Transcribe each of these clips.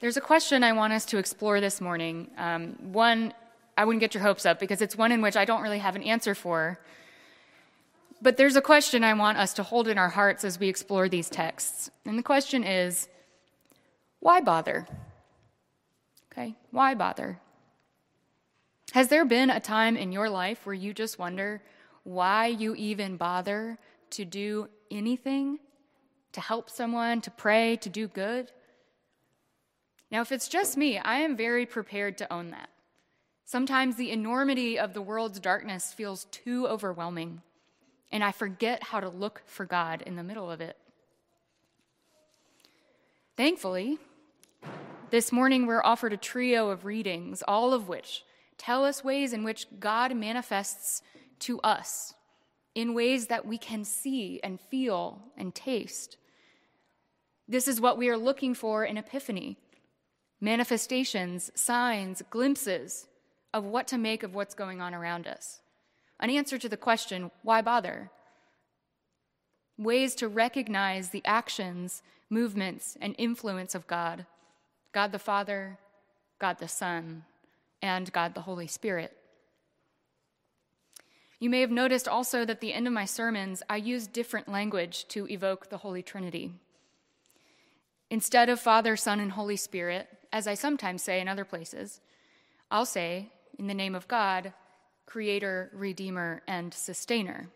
There's a question I want us to explore this morning. Um, one, I wouldn't get your hopes up because it's one in which I don't really have an answer for. But there's a question I want us to hold in our hearts as we explore these texts. And the question is why bother? Okay, why bother? Has there been a time in your life where you just wonder why you even bother to do anything, to help someone, to pray, to do good? Now, if it's just me, I am very prepared to own that. Sometimes the enormity of the world's darkness feels too overwhelming, and I forget how to look for God in the middle of it. Thankfully, this morning we're offered a trio of readings, all of which tell us ways in which God manifests to us in ways that we can see and feel and taste. This is what we are looking for in Epiphany manifestations, signs, glimpses of what to make of what's going on around us. An answer to the question, why bother? Ways to recognize the actions, movements, and influence of God God the Father, God the Son, and God the Holy Spirit. You may have noticed also that at the end of my sermons, I use different language to evoke the Holy Trinity. Instead of Father, Son, and Holy Spirit, as I sometimes say in other places, I'll say, in the name of God, Creator, Redeemer, and Sustainer.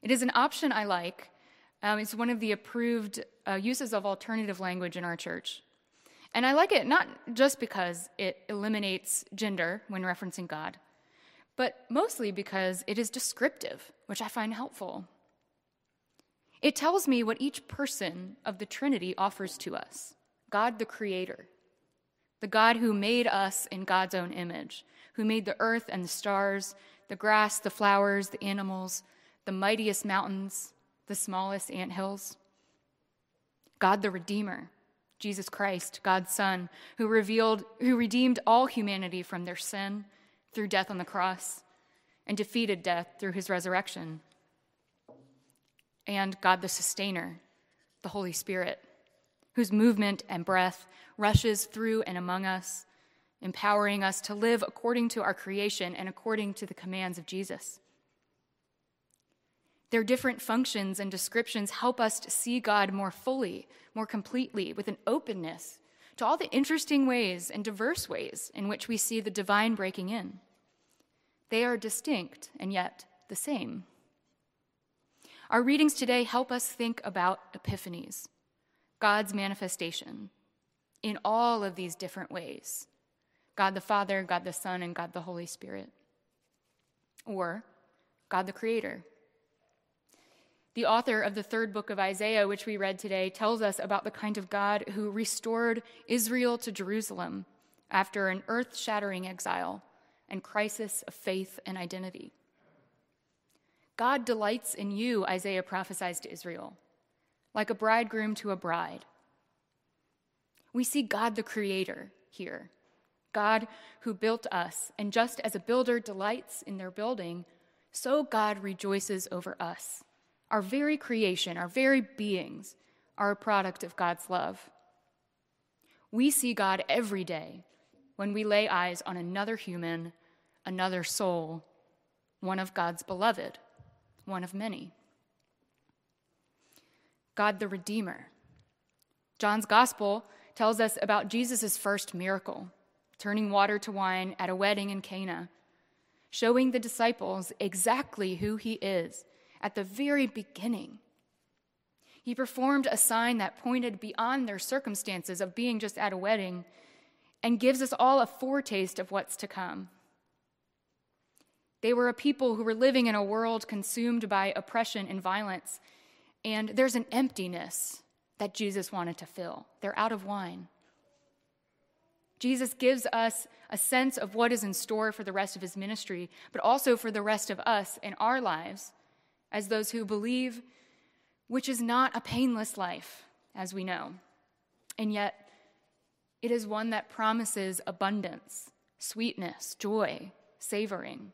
It is an option I like. Um, it's one of the approved uh, uses of alternative language in our church. And I like it not just because it eliminates gender when referencing God, but mostly because it is descriptive, which I find helpful. It tells me what each person of the Trinity offers to us. God the Creator, the God who made us in God's own image, who made the earth and the stars, the grass, the flowers, the animals, the mightiest mountains, the smallest ant hills. God the Redeemer, Jesus Christ, God's Son, who revealed, who redeemed all humanity from their sin through death on the cross and defeated death through his resurrection. And God the Sustainer, the Holy Spirit whose movement and breath rushes through and among us, empowering us to live according to our creation and according to the commands of Jesus. Their different functions and descriptions help us to see God more fully, more completely, with an openness to all the interesting ways and diverse ways in which we see the divine breaking in. They are distinct and yet the same. Our readings today help us think about epiphanies God's manifestation in all of these different ways God the Father, God the Son, and God the Holy Spirit. Or God the Creator. The author of the third book of Isaiah, which we read today, tells us about the kind of God who restored Israel to Jerusalem after an earth shattering exile and crisis of faith and identity. God delights in you, Isaiah prophesies to Israel like a bridegroom to a bride. We see God the Creator here, God who built us, and just as a builder delights in their building, so God rejoices over us. Our very creation, our very beings, are a product of God's love. We see God every day when we lay eyes on another human, another soul, one of God's beloved, one of many. God the Redeemer. John's gospel tells us about Jesus' first miracle, turning water to wine at a wedding in Cana, showing the disciples exactly who he is at the very beginning. He performed a sign that pointed beyond their circumstances of being just at a wedding and gives us all a foretaste of what's to come. They were a people who were living in a world consumed by oppression and violence and there's an emptiness that Jesus wanted to fill. They're out of wine. Jesus gives us a sense of what is in store for the rest of his ministry, but also for the rest of us in our lives as those who believe, which is not a painless life, as we know. And yet, it is one that promises abundance, sweetness, joy, savoring.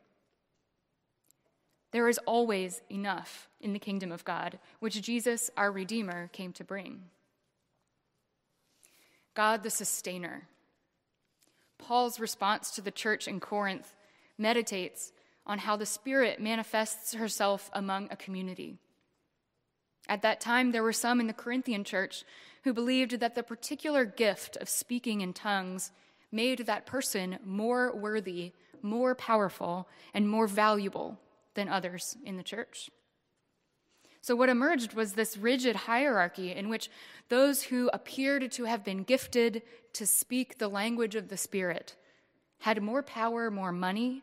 There is always enough in the kingdom of God, which Jesus, our Redeemer, came to bring. God the sustainer. Paul's response to the church in Corinth meditates on how the Spirit manifests herself among a community. At that time, there were some in the Corinthian church who believed that the particular gift of speaking in tongues made that person more worthy, more powerful, and more valuable than others in the church. So, what emerged was this rigid hierarchy in which those who appeared to have been gifted to speak the language of the Spirit had more power, more money,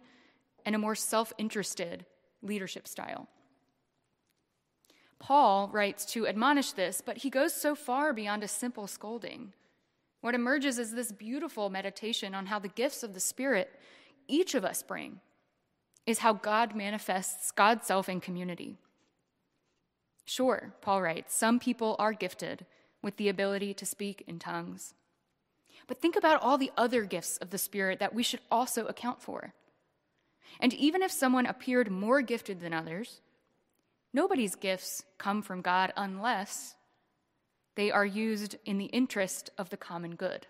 and a more self interested leadership style. Paul writes to admonish this, but he goes so far beyond a simple scolding. What emerges is this beautiful meditation on how the gifts of the Spirit each of us bring is how God manifests God's self in community. Sure, Paul writes, some people are gifted with the ability to speak in tongues. But think about all the other gifts of the Spirit that we should also account for. And even if someone appeared more gifted than others, nobody's gifts come from God unless they are used in the interest of the common good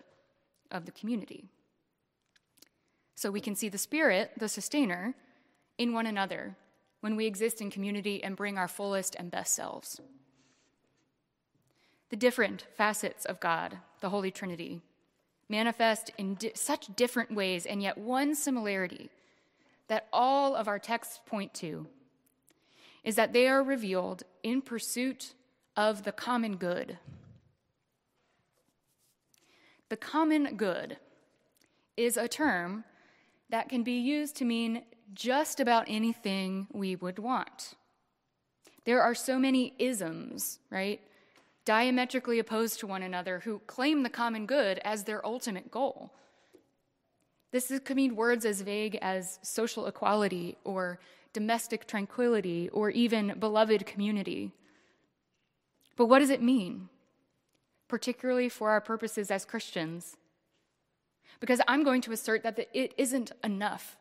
of the community. So we can see the Spirit, the sustainer, in one another when we exist in community and bring our fullest and best selves. The different facets of God, the Holy Trinity, manifest in di- such different ways, and yet one similarity that all of our texts point to is that they are revealed in pursuit of the common good. The common good is a term that can be used to mean just about anything we would want. There are so many isms, right? Diametrically opposed to one another who claim the common good as their ultimate goal. This could mean words as vague as social equality or domestic tranquility or even beloved community. But what does it mean, particularly for our purposes as Christians? Because I'm going to assert that it isn't enough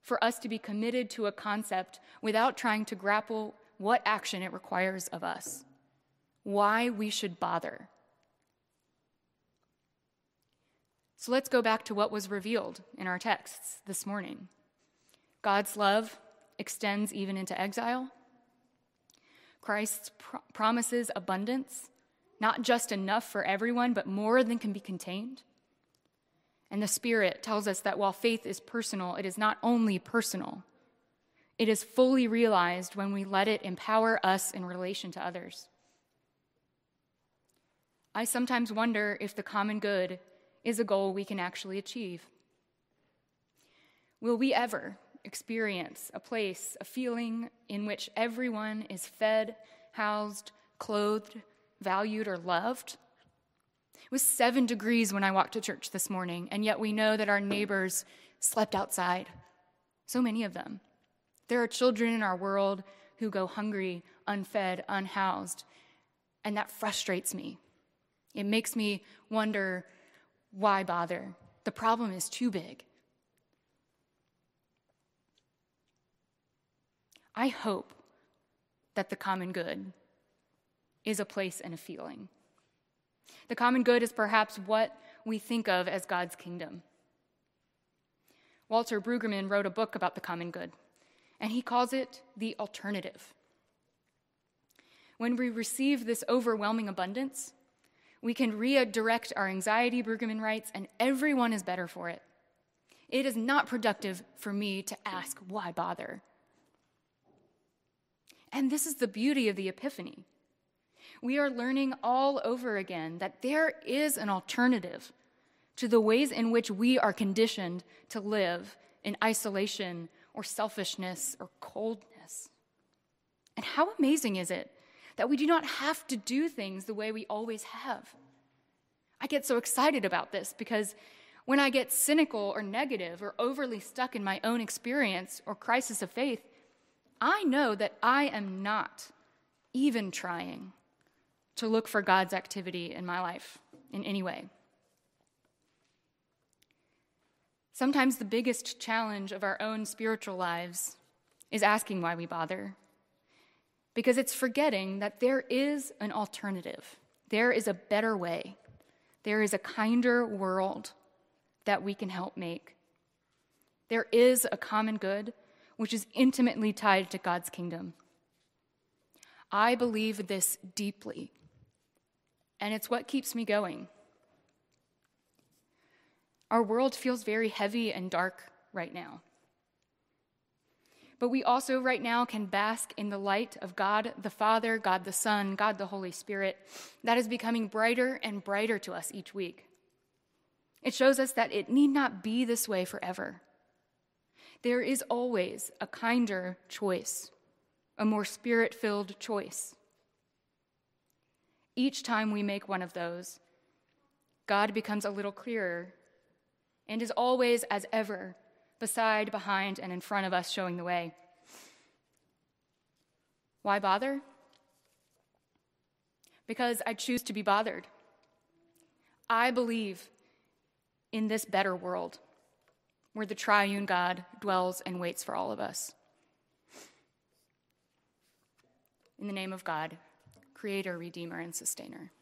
for us to be committed to a concept without trying to grapple what action it requires of us, why we should bother. So let's go back to what was revealed in our texts this morning. God's love extends even into exile. Christ promises abundance, not just enough for everyone, but more than can be contained. And the Spirit tells us that while faith is personal, it is not only personal, it is fully realized when we let it empower us in relation to others. I sometimes wonder if the common good is a goal we can actually achieve. Will we ever experience a place, a feeling in which everyone is fed, housed, clothed, valued, or loved? It was seven degrees when I walked to church this morning, and yet we know that our neighbors slept outside. So many of them. There are children in our world who go hungry, unfed, unhoused, and that frustrates me. It makes me wonder why bother? The problem is too big. I hope that the common good is a place and a feeling. The common good is perhaps what we think of as God's kingdom. Walter Brueggemann wrote a book about the common good, and he calls it the alternative. When we receive this overwhelming abundance, we can redirect our anxiety, Brueggemann writes, and everyone is better for it. It is not productive for me to ask, why bother? And this is the beauty of the Epiphany we are learning all over again that there is an alternative to the ways in which we are conditioned to live in isolation or selfishness or coldness. And how amazing is it that we do not have to do things the way we always have? I get so excited about this because when I get cynical or negative or overly stuck in my own experience or crisis of faith, I know that I am not even trying to look for God's activity in my life in any way. Sometimes the biggest challenge of our own spiritual lives is asking why we bother, because it's forgetting that there is an alternative, there is a better way, there is a kinder world that we can help make. There is a common good which is intimately tied to God's kingdom. I believe this deeply, and it's what keeps me going. Our world feels very heavy and dark right now. But we also, right now, can bask in the light of God the Father, God the Son, God the Holy Spirit, that is becoming brighter and brighter to us each week. It shows us that it need not be this way forever. There is always a kinder choice, a more spirit filled choice. Each time we make one of those, God becomes a little clearer and is always, as ever, beside, behind, and in front of us, showing the way. Why bother? Because I choose to be bothered. I believe in this better world where the triune God dwells and waits for all of us. In the name of God, Creator, Redeemer, and Sustainer.